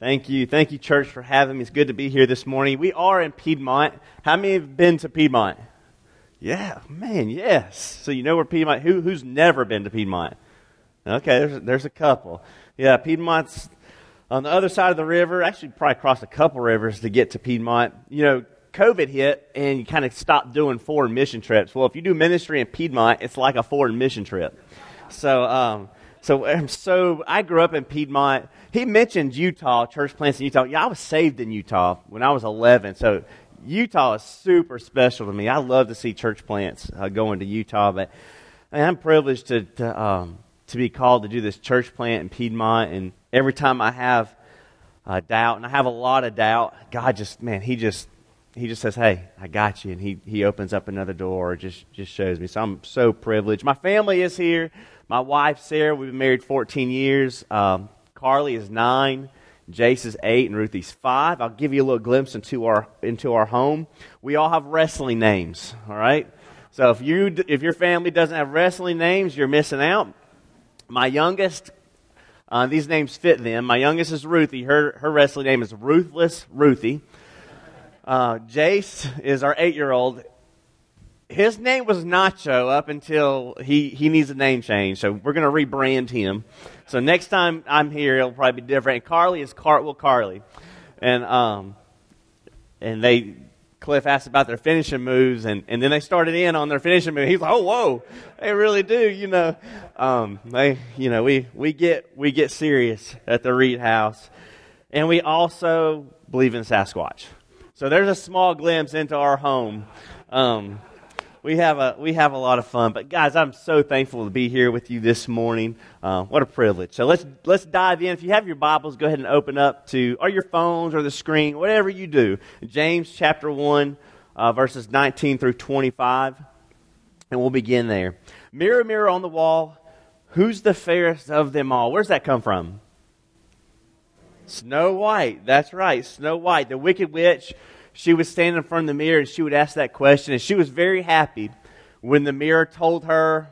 Thank you. Thank you, church, for having me. It's good to be here this morning. We are in Piedmont. How many have been to Piedmont? Yeah, man, yes. So you know where Piedmont, who, who's never been to Piedmont? Okay, there's, there's a couple. Yeah, Piedmont's on the other side of the river. Actually, probably crossed a couple rivers to get to Piedmont. You know, COVID hit and you kind of stopped doing foreign mission trips. Well, if you do ministry in Piedmont, it's like a foreign mission trip. So, um, so, um, so I grew up in Piedmont. He mentioned Utah, church plants in Utah. Yeah, I was saved in Utah when I was 11. So Utah is super special to me. I love to see church plants uh, going to Utah, but I'm privileged to to, um, to be called to do this church plant in Piedmont. And every time I have uh, doubt, and I have a lot of doubt, God just man, He just he just says, "Hey, I got you," and he he opens up another door, just just shows me. So I'm so privileged. My family is here. My wife, Sarah, we've been married 14 years. Um, Carly is nine. Jace is eight and Ruthie's five. I'll give you a little glimpse into our into our home. We all have wrestling names, all right? So if you if your family doesn't have wrestling names, you're missing out. My youngest, uh, these names fit them. My youngest is Ruthie. Her her wrestling name is Ruthless Ruthie. Uh, Jace is our eight year old his name was Nacho up until he, he needs a name change. So we're going to rebrand him. So next time I'm here, it'll probably be different. And Carly is Cartwheel Carly. And, um, and they, Cliff asked about their finishing moves, and, and then they started in on their finishing move. He's like, "Oh, whoa, they really do." You know, um, they, you know, we we get we get serious at the Reed House, and we also believe in Sasquatch. So there's a small glimpse into our home. Um, we have a we have a lot of fun. But guys, I'm so thankful to be here with you this morning. Uh, what a privilege! So let's let's dive in. If you have your Bibles, go ahead and open up to or your phones or the screen, whatever you do. James chapter one, uh, verses 19 through 25, and we'll begin there. Mirror, mirror on the wall, who's the fairest of them all? Where's that come from? Snow White. That's right, Snow White, the wicked witch she would stand in front of the mirror and she would ask that question. And she was very happy when the mirror told her,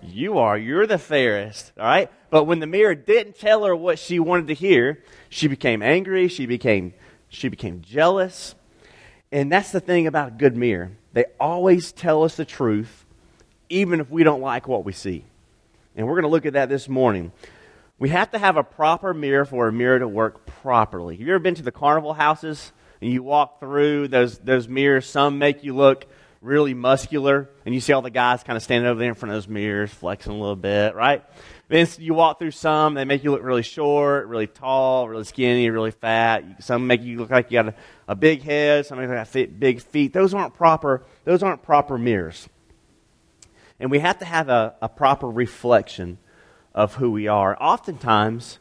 You are, you're the fairest. All right? But when the mirror didn't tell her what she wanted to hear, she became angry, she became, she became jealous. And that's the thing about a good mirror. They always tell us the truth, even if we don't like what we see. And we're going to look at that this morning. We have to have a proper mirror for a mirror to work properly. Have you ever been to the carnival houses and you walk through those, those mirrors? Some make you look really muscular, and you see all the guys kind of standing over there in front of those mirrors, flexing a little bit, right? Then you walk through some, they make you look really short, really tall, really skinny, really fat. Some make you look like you got a, a big head, some make you got big feet. Those aren't proper. Those aren't proper mirrors. And we have to have a, a proper reflection of who we are. Oftentimes,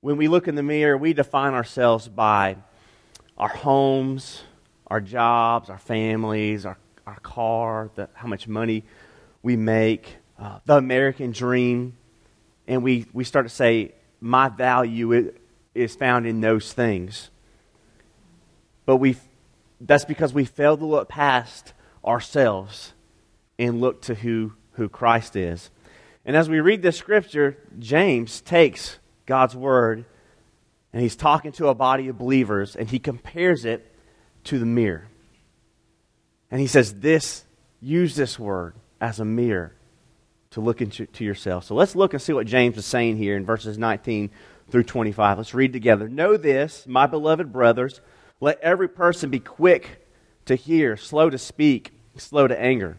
when we look in the mirror, we define ourselves by our homes, our jobs, our families, our, our car, the, how much money we make, uh, the American dream. And we, we start to say, my value is found in those things. But we that's because we fail to look past ourselves and look to who, who Christ is. And as we read this scripture, James takes God's word and he's talking to a body of believers and he compares it to the mirror. And he says, This, use this word as a mirror to look into to yourself. So let's look and see what James is saying here in verses 19 through 25. Let's read together. Know this, my beloved brothers, let every person be quick to hear, slow to speak, slow to anger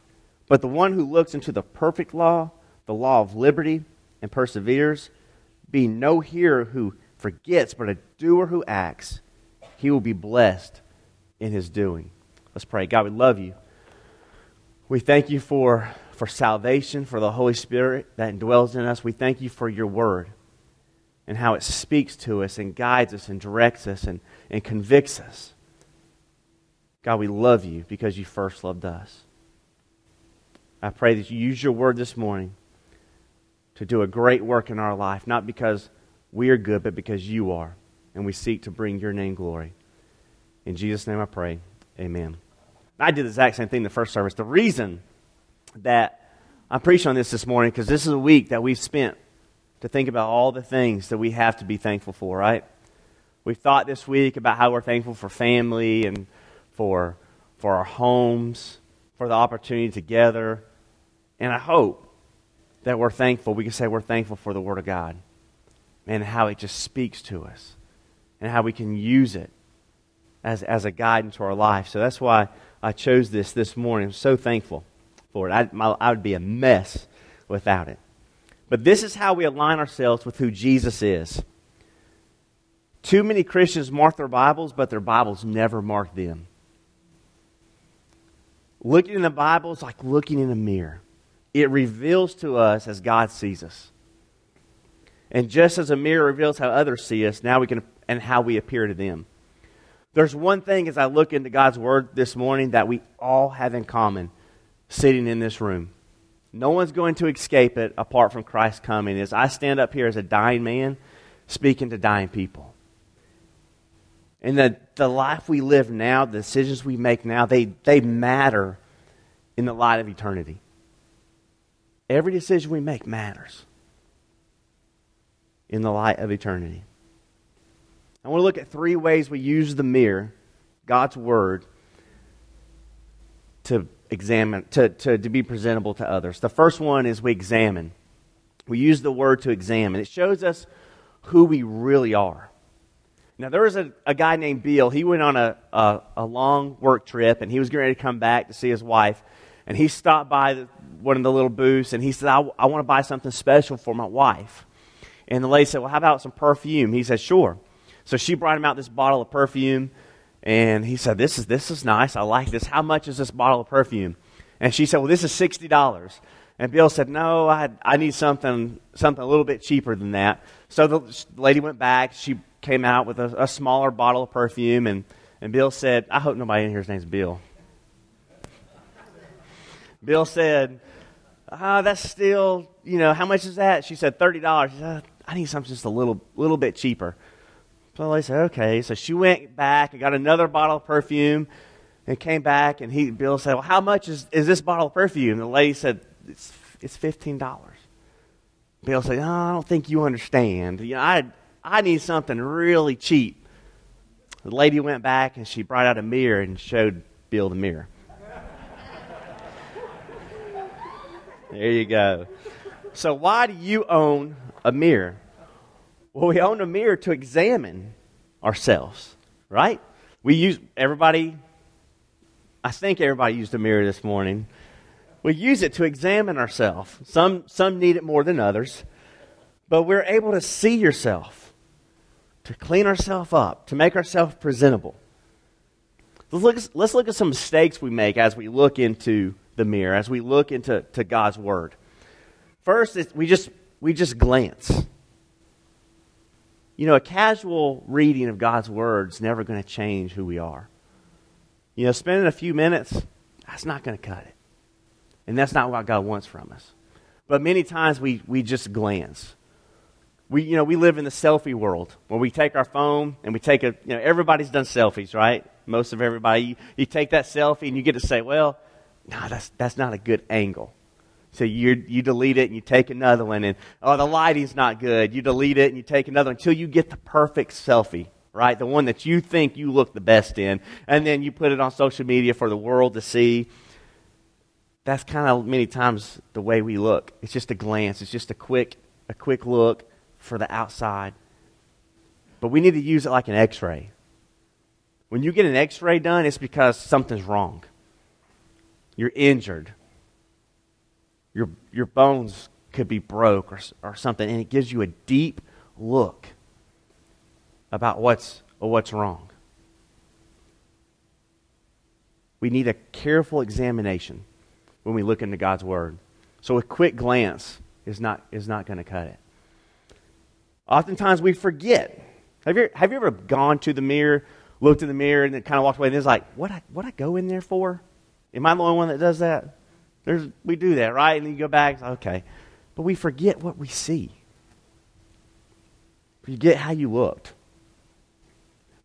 But the one who looks into the perfect law, the law of liberty, and perseveres, being no hearer who forgets, but a doer who acts, he will be blessed in his doing. Let's pray. God, we love you. We thank you for, for salvation, for the Holy Spirit that dwells in us. We thank you for your word. and how it speaks to us and guides us and directs us and, and convicts us. God, we love you because you first loved us. I pray that you use your word this morning to do a great work in our life, not because we are good, but because you are. And we seek to bring your name glory. In Jesus' name I pray. Amen. I did the exact same thing in the first service. The reason that I'm preaching on this this morning, because this is a week that we've spent to think about all the things that we have to be thankful for, right? We've thought this week about how we're thankful for family and for, for our homes, for the opportunity together. And I hope that we're thankful. We can say we're thankful for the Word of God and how it just speaks to us and how we can use it as, as a guide into our life. So that's why I chose this this morning. I'm so thankful for it. I, my, I would be a mess without it. But this is how we align ourselves with who Jesus is. Too many Christians mark their Bibles, but their Bibles never mark them. Looking in the Bible is like looking in a mirror. It reveals to us as God sees us. And just as a mirror reveals how others see us, now we can and how we appear to them. There's one thing as I look into God's word this morning that we all have in common sitting in this room. No one's going to escape it apart from Christ coming. As I stand up here as a dying man speaking to dying people. And the, the life we live now, the decisions we make now, they, they matter in the light of eternity. Every decision we make matters in the light of eternity. I want to look at three ways we use the mirror, God's Word, to examine, to, to, to be presentable to others. The first one is we examine. We use the word to examine. It shows us who we really are. Now, there was a, a guy named Bill. He went on a, a, a, long work trip, and he was getting ready to come back to see his wife. And he stopped by one of the little booths, and he said, I, I want to buy something special for my wife. And the lady said, Well, how about some perfume? He said, Sure. So she brought him out this bottle of perfume. And he said, This is, this is nice. I like this. How much is this bottle of perfume? And she said, Well, this is $60. And Bill said, No, I, I need something, something a little bit cheaper than that. So the lady went back. She came out with a, a smaller bottle of perfume. And, and Bill said, I hope nobody in here's name's Bill. Bill said, Ah, oh, that's still, you know, how much is that? She said, $30. He said, I need something just a little, little bit cheaper. So I said, okay. So she went back and got another bottle of perfume and came back. And he, Bill said, well, how much is, is this bottle of perfume? And the lady said, it's, it's $15. Bill said, oh, I don't think you understand. You know, I, I need something really cheap. The lady went back and she brought out a mirror and showed Bill the mirror. There you go. So, why do you own a mirror? Well, we own a mirror to examine ourselves, right? We use, everybody, I think everybody used a mirror this morning. We use it to examine ourselves. Some, some need it more than others, but we're able to see yourself, to clean ourselves up, to make ourselves presentable. Let's look, let's look at some mistakes we make as we look into the mirror, as we look into to God's Word. First, we just, we just glance. You know, a casual reading of God's Word is never going to change who we are. You know, spending a few minutes, that's not going to cut it. And that's not what God wants from us. But many times we, we just glance. We, you know, we live in the selfie world where we take our phone and we take a, you know, everybody's done selfies, right? Most of everybody. You, you take that selfie and you get to say, well, no, that's, that's not a good angle. So you you delete it and you take another one, and oh, the lighting's not good. You delete it and you take another one until you get the perfect selfie, right? The one that you think you look the best in, and then you put it on social media for the world to see. That's kind of many times the way we look. It's just a glance. It's just a quick a quick look for the outside. But we need to use it like an X-ray. When you get an X-ray done, it's because something's wrong. You're injured your, your bones could be broke or, or something, and it gives you a deep look about what's, what's wrong. We need a careful examination when we look into God's Word. So a quick glance is not, is not going to cut it. Oftentimes we forget. Have you, have you ever gone to the mirror, looked in the mirror, and then kind of walked away and it's like, what I, what I go in there for? Am I the only one that does that? There's, we do that, right? And you go back, okay. But we forget what we see. Forget how you looked.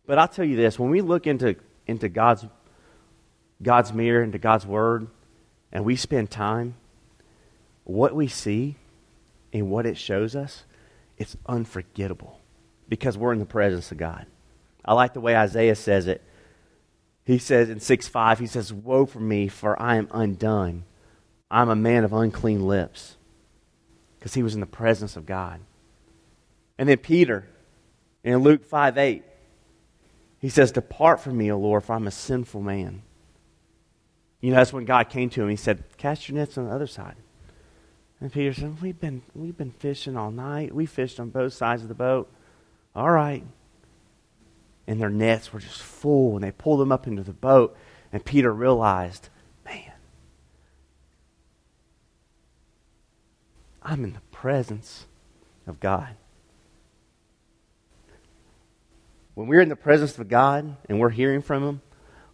But I'll tell you this when we look into, into God's, God's mirror, into God's Word, and we spend time, what we see and what it shows us, it's unforgettable because we're in the presence of God. I like the way Isaiah says it. He says in 6 5, he says, Woe for me, for I am undone. I'm a man of unclean lips. Because he was in the presence of God. And then Peter, in Luke 5 8, he says, Depart from me, O Lord, for I'm a sinful man. You know, that's when God came to him. He said, Cast your nets on the other side. And Peter said, We've been, we've been fishing all night. We fished on both sides of the boat. All right. And their nets were just full, and they pulled them up into the boat. And Peter realized, man, I'm in the presence of God. when we're in the presence of God and we're hearing from Him,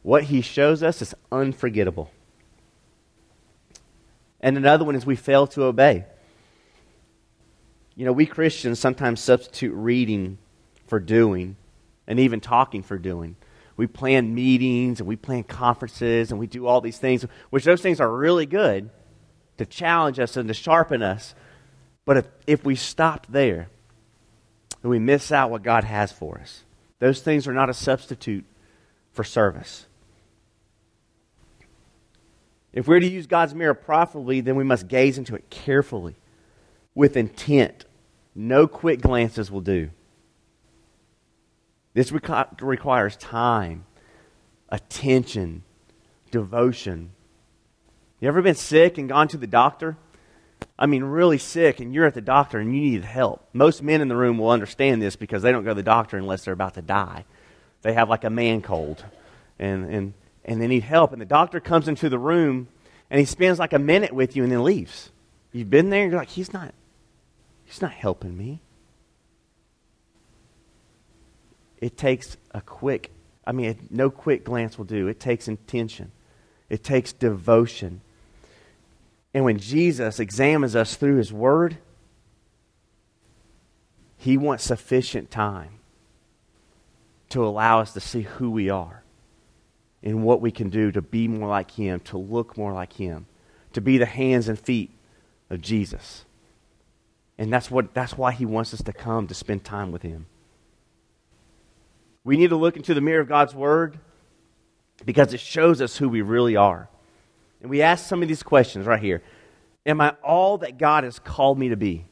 what He shows us is unforgettable. And another one is we fail to obey. You know, we Christians sometimes substitute reading for doing and even talking for doing. We plan meetings and we plan conferences and we do all these things, which those things are really good to challenge us and to sharpen us. But if, if we stop there, then we miss out what God has for us. Those things are not a substitute for service. If we're to use God's mirror profitably, then we must gaze into it carefully, with intent. No quick glances will do. This requ- requires time, attention, devotion. You ever been sick and gone to the doctor? I mean, really sick, and you're at the doctor and you need help. Most men in the room will understand this because they don't go to the doctor unless they're about to die. They have like a man cold, and, and, and they need help. And the doctor comes into the room and he spends like a minute with you and then leaves. You've been there, and you're like, he's not, he's not helping me. It takes a quick, I mean, no quick glance will do. It takes intention, it takes devotion. And when Jesus examines us through his word, he wants sufficient time to allow us to see who we are and what we can do to be more like him, to look more like him, to be the hands and feet of Jesus. And that's what that's why he wants us to come to spend time with him. We need to look into the mirror of God's word because it shows us who we really are. And we ask some of these questions right here Am I all that God has called me to be?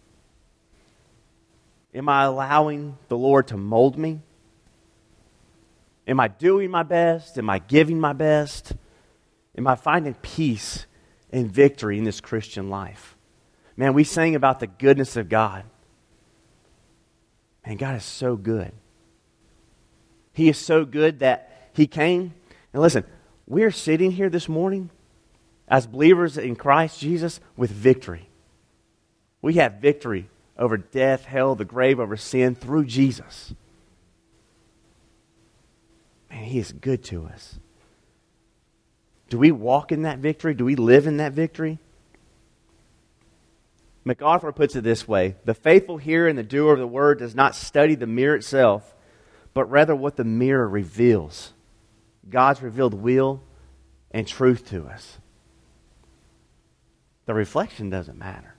Am I allowing the Lord to mold me? Am I doing my best? Am I giving my best? Am I finding peace and victory in this Christian life? Man, we sang about the goodness of God. Man, God is so good. He is so good that He came. And listen, we're sitting here this morning as believers in Christ Jesus with victory. We have victory over death, hell, the grave, over sin through Jesus. Man, He is good to us. Do we walk in that victory? Do we live in that victory? MacArthur puts it this way The faithful hearer and the doer of the word does not study the mirror itself, but rather what the mirror reveals God's revealed will and truth to us. The reflection doesn't matter,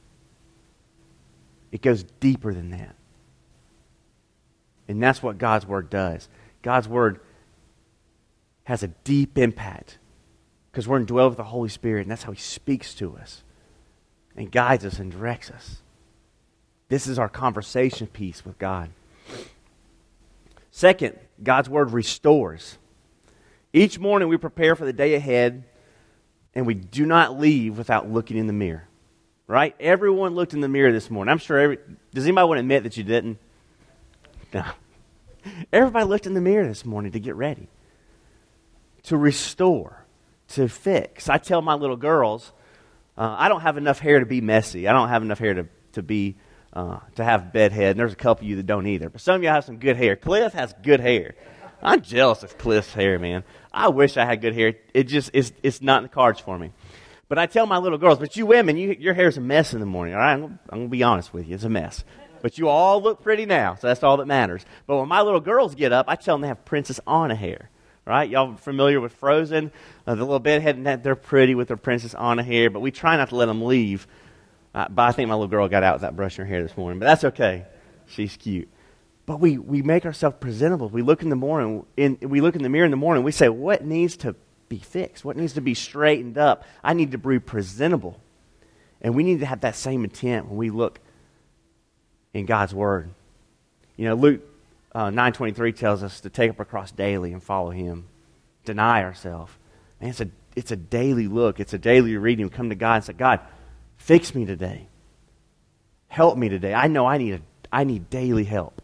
it goes deeper than that. And that's what God's Word does. God's Word has a deep impact because we're indwelled with the Holy Spirit, and that's how He speaks to us and guides us and directs us. This is our conversation piece with God. Second, God's Word restores. Each morning we prepare for the day ahead and we do not leave without looking in the mirror. Right? Everyone looked in the mirror this morning. I'm sure every. Does anybody want to admit that you didn't? No. Everybody looked in the mirror this morning to get ready, to restore, to fix. I tell my little girls, uh, I don't have enough hair to be messy. I don't have enough hair to, to be uh, to have bed head, and there's a couple of you that don't either. But some of y'all have some good hair. Cliff has good hair. I'm jealous of Cliff's hair, man. I wish I had good hair. It just it's it's not in the cards for me. But I tell my little girls, but you women, you, your hair's a mess in the morning. All right, I'm, I'm to be honest with you, it's a mess. But you all look pretty now, so that's all that matters. But when my little girls get up, I tell them they have Princess Anna hair. Right? Y'all familiar with Frozen? Uh, the little bedhead and that, they're pretty with their Princess Anna hair, but we try not to let them leave. Uh, but I think my little girl got out without brushing her hair this morning, but that's okay. She's cute. But we, we make ourselves presentable. We look in the morning, in, we look in the mirror in the morning, we say, what needs to be fixed? What needs to be straightened up? I need to be presentable. And we need to have that same intent when we look in God's Word. You know, Luke uh, 9.23 tells us to take up our cross daily and follow Him. Deny ourselves. And it's a, it's a daily look. It's a daily reading. We come to God and say, God, fix me today. Help me today. I know I need, a, I need daily help.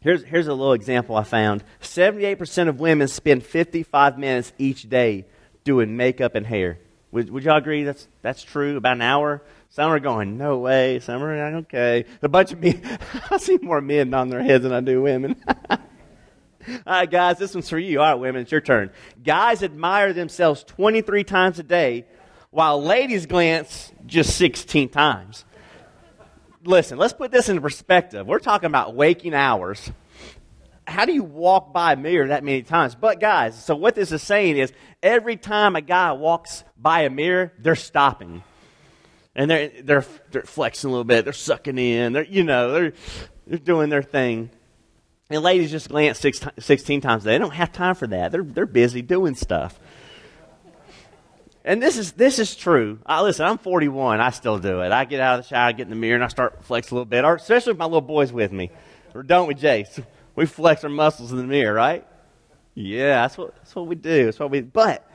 Here's, here's a little example I found 78% of women spend 55 minutes each day doing makeup and hair. Would, would y'all agree that's, that's true? About an hour? Some are going, no way. Some are like, okay. A bunch of men, I see more men on their heads than I do women. All right, guys, this one's for you. All right, women, it's your turn. Guys admire themselves 23 times a day, while ladies glance just 16 times. Listen, let's put this into perspective. We're talking about waking hours how do you walk by a mirror that many times? But guys, so what this is saying is every time a guy walks by a mirror, they're stopping. And they're, they're, they're flexing a little bit. They're sucking in. They're, you know, they're, they're doing their thing. And ladies just glance six, 16 times. They don't have time for that. They're, they're busy doing stuff. And this is, this is true. I, listen, I'm 41. I still do it. I get out of the shower, I get in the mirror, and I start flex a little bit, or especially if my little boy's with me. Or don't we, Jace? We flex our muscles in the mirror, right? Yeah, that's what, that's what we do. That's what we But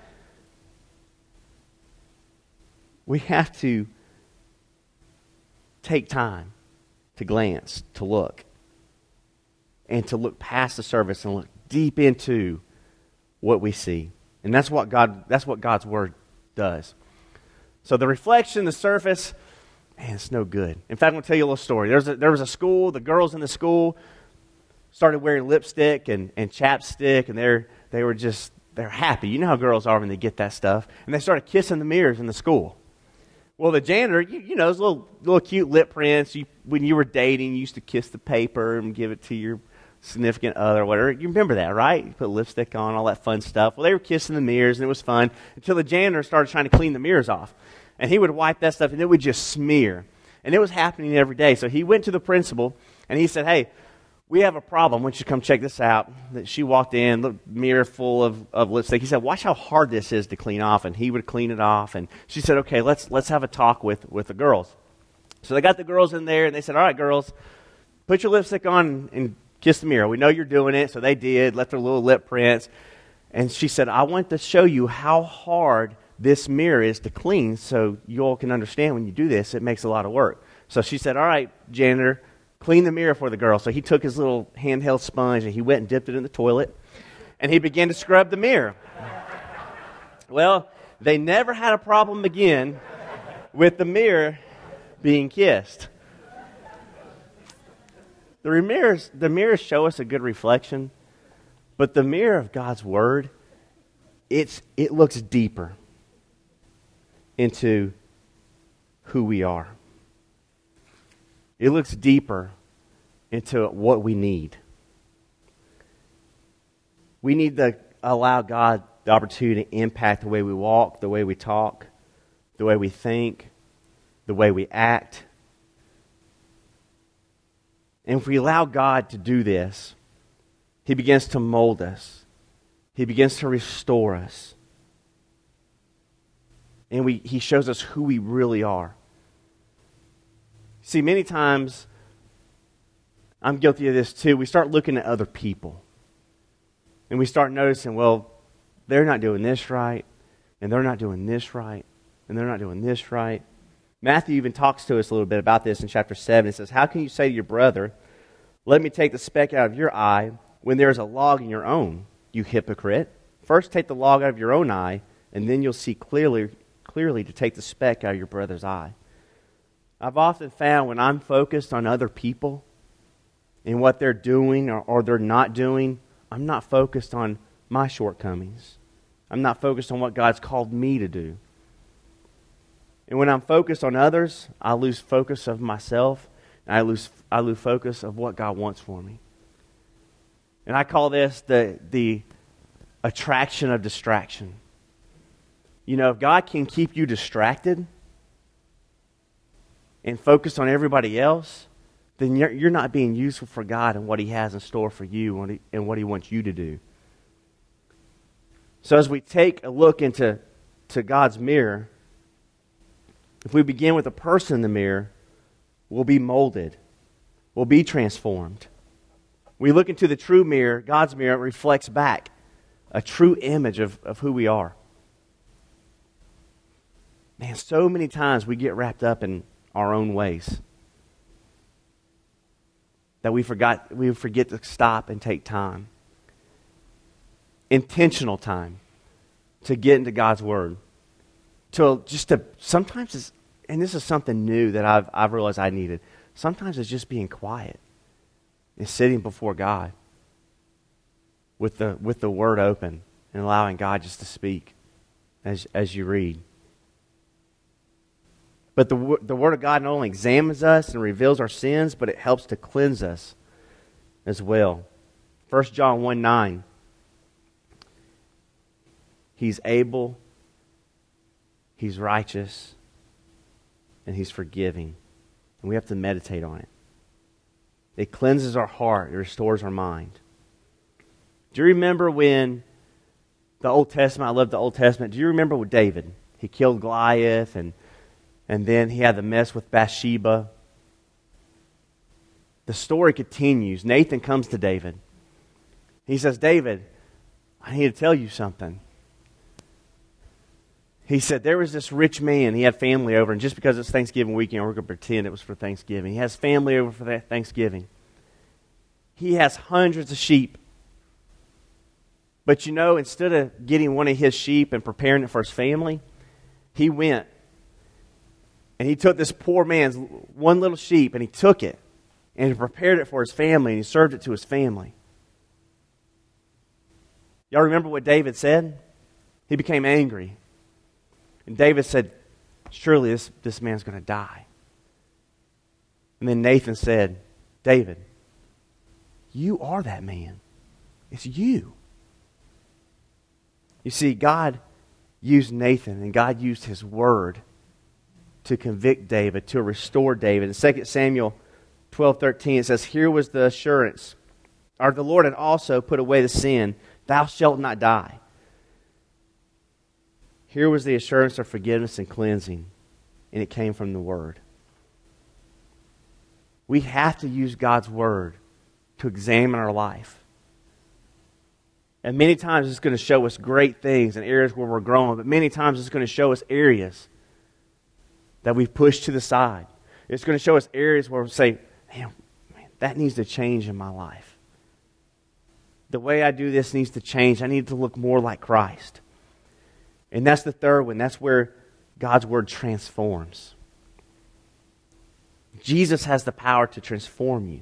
we have to take time to glance, to look, and to look past the surface and look deep into what we see. And that's what God that's what God's word does. So the reflection, the surface, man, it's no good. In fact, I'm going to tell you a little story. There's a, there was a school, the girls in the school, started wearing lipstick and, and chapstick, and they're, they were just, they're happy. You know how girls are when they get that stuff. And they started kissing the mirrors in the school. Well, the janitor, you, you know, those little, little cute lip prints. You, when you were dating, you used to kiss the paper and give it to your significant other, whatever. You remember that, right? You put lipstick on, all that fun stuff. Well, they were kissing the mirrors, and it was fun until the janitor started trying to clean the mirrors off. And he would wipe that stuff, and it would just smear. And it was happening every day. So he went to the principal, and he said, Hey, we have a problem. Why don't you come check this out? That she walked in, the mirror full of, of lipstick. He said, "Watch how hard this is to clean off." And he would clean it off. And she said, "Okay, let's let's have a talk with with the girls." So they got the girls in there, and they said, "All right, girls, put your lipstick on and kiss the mirror. We know you're doing it." So they did, left their little lip prints. And she said, "I want to show you how hard this mirror is to clean, so you all can understand when you do this. It makes a lot of work." So she said, "All right, janitor." clean the mirror for the girl. So he took his little handheld sponge and he went and dipped it in the toilet and he began to scrub the mirror. Well, they never had a problem again with the mirror being kissed. The mirrors, the mirrors show us a good reflection, but the mirror of God's Word, it's, it looks deeper into who we are. It looks deeper into what we need. We need to allow God the opportunity to impact the way we walk, the way we talk, the way we think, the way we act. And if we allow God to do this, He begins to mold us, He begins to restore us. And we, He shows us who we really are. See, many times, I'm guilty of this too. We start looking at other people. And we start noticing, well, they're not doing this right, and they're not doing this right, and they're not doing this right. Matthew even talks to us a little bit about this in chapter 7. He says, How can you say to your brother, Let me take the speck out of your eye when there is a log in your own, you hypocrite? First take the log out of your own eye, and then you'll see clearly, clearly to take the speck out of your brother's eye. I've often found when I'm focused on other people and what they're doing or, or they're not doing, I'm not focused on my shortcomings. I'm not focused on what God's called me to do. And when I'm focused on others, I lose focus of myself, I lose, I lose focus of what God wants for me. And I call this the, the attraction of distraction. You know, if God can keep you distracted and focused on everybody else, then you're, you're not being useful for God and what He has in store for you and what He wants you to do. So, as we take a look into to God's mirror, if we begin with a person in the mirror, we'll be molded, we'll be transformed. We look into the true mirror, God's mirror, it reflects back a true image of, of who we are. Man, so many times we get wrapped up in our own ways that we forgot we forget to stop and take time intentional time to get into god's word to just to sometimes it's and this is something new that i've, I've realized i needed sometimes it's just being quiet and sitting before god with the with the word open and allowing god just to speak as as you read but the, the Word of God not only examines us and reveals our sins, but it helps to cleanse us as well. 1 John 1 9. He's able, He's righteous, and He's forgiving. And we have to meditate on it. It cleanses our heart, it restores our mind. Do you remember when the Old Testament, I love the Old Testament, do you remember with David? He killed Goliath and and then he had the mess with Bathsheba. The story continues. Nathan comes to David. He says, David, I need to tell you something. He said, There was this rich man. He had family over, and just because it's Thanksgiving weekend, we're going to pretend it was for Thanksgiving. He has family over for that Thanksgiving. He has hundreds of sheep. But you know, instead of getting one of his sheep and preparing it for his family, he went and he took this poor man's one little sheep and he took it and he prepared it for his family and he served it to his family. Y'all remember what David said? He became angry. And David said, Surely this, this man's going to die. And then Nathan said, David, you are that man. It's you. You see, God used Nathan and God used his word to convict David, to restore David. In 2 Samuel 12 13, it says, Here was the assurance. Our the Lord had also put away the sin, thou shalt not die. Here was the assurance of forgiveness and cleansing, and it came from the Word. We have to use God's Word to examine our life. And many times it's going to show us great things and areas where we're growing, but many times it's going to show us areas that we've pushed to the side. It's going to show us areas where we say, man, man, that needs to change in my life. The way I do this needs to change. I need to look more like Christ. And that's the third one. That's where God's Word transforms. Jesus has the power to transform you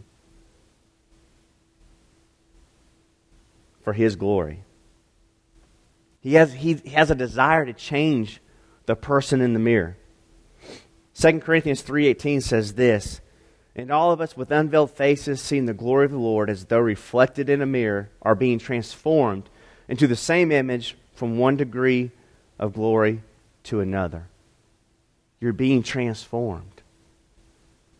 for His glory. He has, he has a desire to change the person in the mirror. 2 Corinthians 3:18 says this, and all of us with unveiled faces seeing the glory of the Lord as though reflected in a mirror are being transformed into the same image from one degree of glory to another. You're being transformed.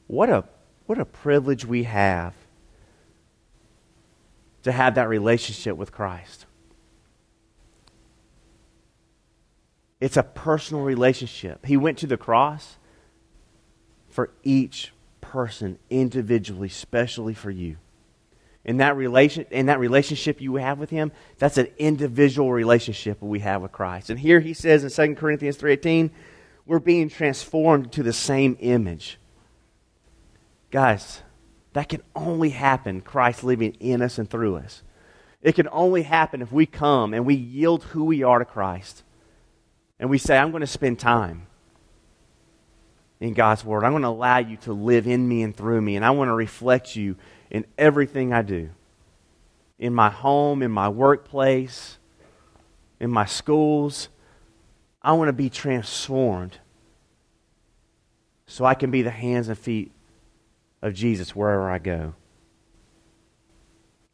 What a what a privilege we have to have that relationship with Christ. It's a personal relationship. He went to the cross for each person individually, especially for you. In that relation, in that relationship you have with him, that's an individual relationship we have with Christ. And here he says in 2 Corinthians 3:18, we're being transformed to the same image. Guys, that can only happen Christ living in us and through us. It can only happen if we come and we yield who we are to Christ. And we say, I'm going to spend time in God's Word. I'm going to allow you to live in me and through me, and I want to reflect you in everything I do in my home, in my workplace, in my schools. I want to be transformed so I can be the hands and feet of Jesus wherever I go.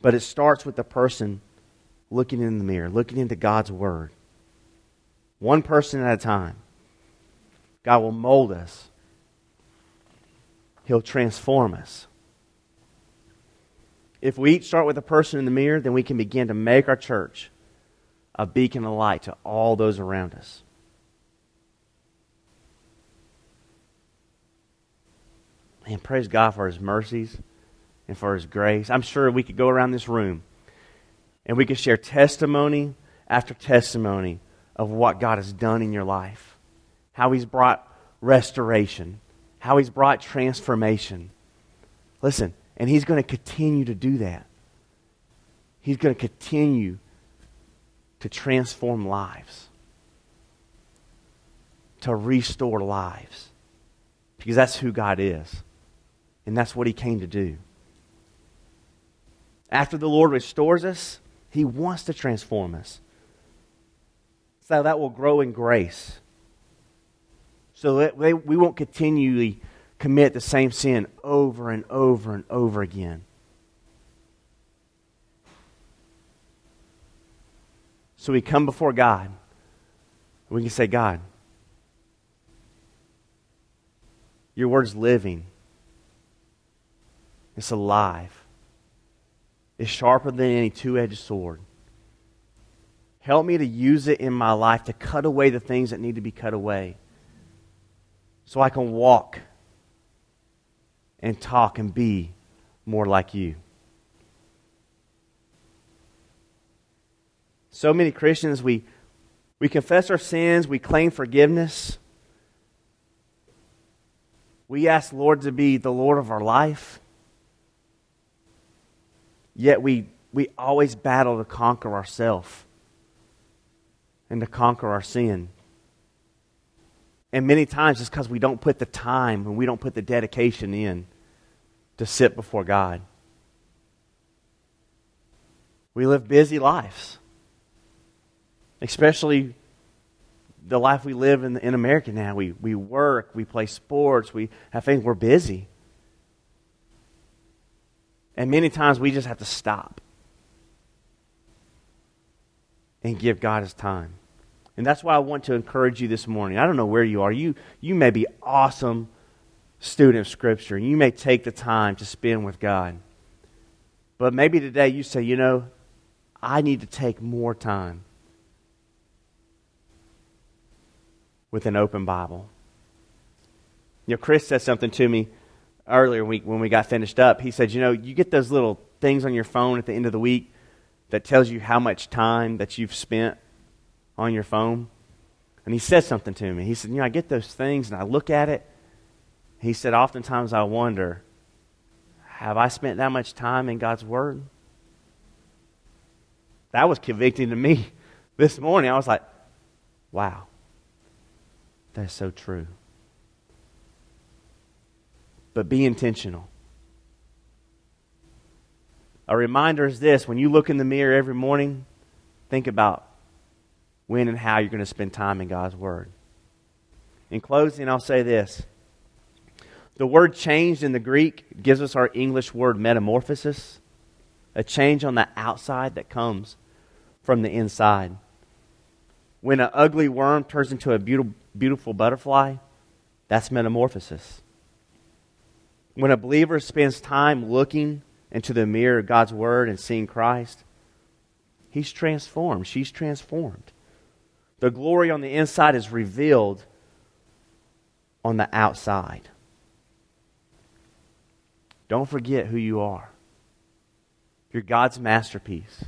But it starts with the person looking in the mirror, looking into God's Word. One person at a time. God will mold us, He'll transform us. If we each start with a person in the mirror, then we can begin to make our church a beacon of light to all those around us. And praise God for His mercies and for His grace. I'm sure we could go around this room and we could share testimony after testimony of what God has done in your life, how He's brought restoration, how He's brought transformation. Listen, and He's going to continue to do that. He's going to continue to transform lives, to restore lives, because that's who God is. And that's what He came to do. After the Lord restores us, He wants to transform us. So that will grow in grace. So that we won't continually commit the same sin over and over and over again. So we come before God. We can say, God, your word's living. It's alive. It's sharper than any two edged sword. Help me to use it in my life to cut away the things that need to be cut away so I can walk and talk and be more like you. So many Christians, we, we confess our sins, we claim forgiveness. We ask Lord to be the Lord of our life. Yet we, we always battle to conquer ourselves and to conquer our sin. And many times it's because we don't put the time and we don't put the dedication in to sit before God. We live busy lives, especially the life we live in, in America now. We, we work, we play sports, we have things, we're busy. And many times we just have to stop and give God his time. And that's why I want to encourage you this morning. I don't know where you are. You, you may be awesome student of Scripture, and you may take the time to spend with God. But maybe today you say, you know, I need to take more time with an open Bible. You know, Chris said something to me earlier when we, when we got finished up. He said, you know, you get those little things on your phone at the end of the week that tells you how much time that you've spent on your phone. And he said something to me. He said, you know, I get those things and I look at it he said, Oftentimes I wonder, have I spent that much time in God's Word? That was convicting to me this morning. I was like, wow, that's so true. But be intentional. A reminder is this when you look in the mirror every morning, think about when and how you're going to spend time in God's Word. In closing, I'll say this the word changed in the Greek gives us our English word metamorphosis, a change on the outside that comes from the inside. When an ugly worm turns into a beautiful, beautiful butterfly, that's metamorphosis. When a believer spends time looking into the mirror of God's Word and seeing Christ, he's transformed. She's transformed. The glory on the inside is revealed on the outside. Don't forget who you are. You're God's masterpiece.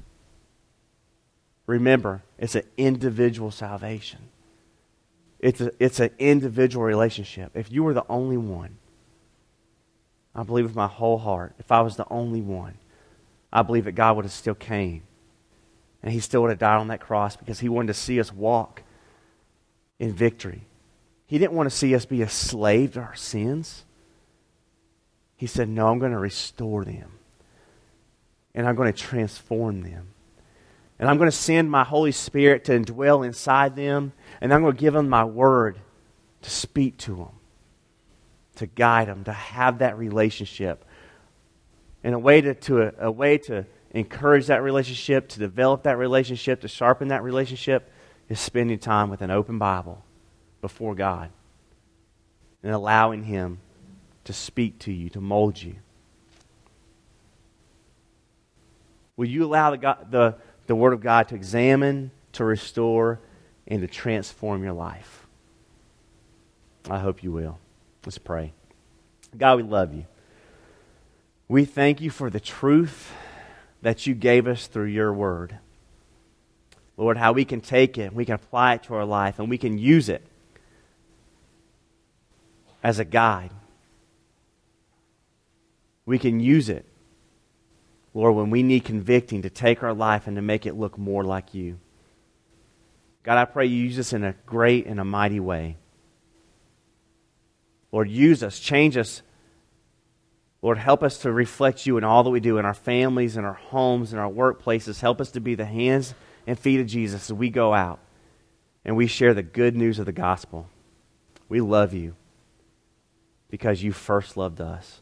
Remember, it's an individual salvation. It's, a, it's an individual relationship. If you were the only one, I believe with my whole heart, if I was the only one, I believe that God would have still came. And he still would have died on that cross because he wanted to see us walk in victory. He didn't want to see us be a slave to our sins. He said, No, I'm going to restore them. And I'm going to transform them. And I'm going to send my Holy Spirit to indwell inside them. And I'm going to give them my word to speak to them, to guide them, to have that relationship. And a way to, to a, a way to encourage that relationship, to develop that relationship, to sharpen that relationship, is spending time with an open Bible before God and allowing Him to speak to you, to mold you. Will you allow the, God, the, the Word of God to examine, to restore, and to transform your life? I hope you will. Let's pray. God, we love you. We thank you for the truth that you gave us through your Word. Lord, how we can take it, we can apply it to our life, and we can use it as a guide. We can use it, Lord, when we need convicting to take our life and to make it look more like you. God, I pray you use us in a great and a mighty way. Lord, use us, change us. Lord, help us to reflect you in all that we do in our families, in our homes, in our workplaces. Help us to be the hands and feet of Jesus as we go out and we share the good news of the gospel. We love you because you first loved us.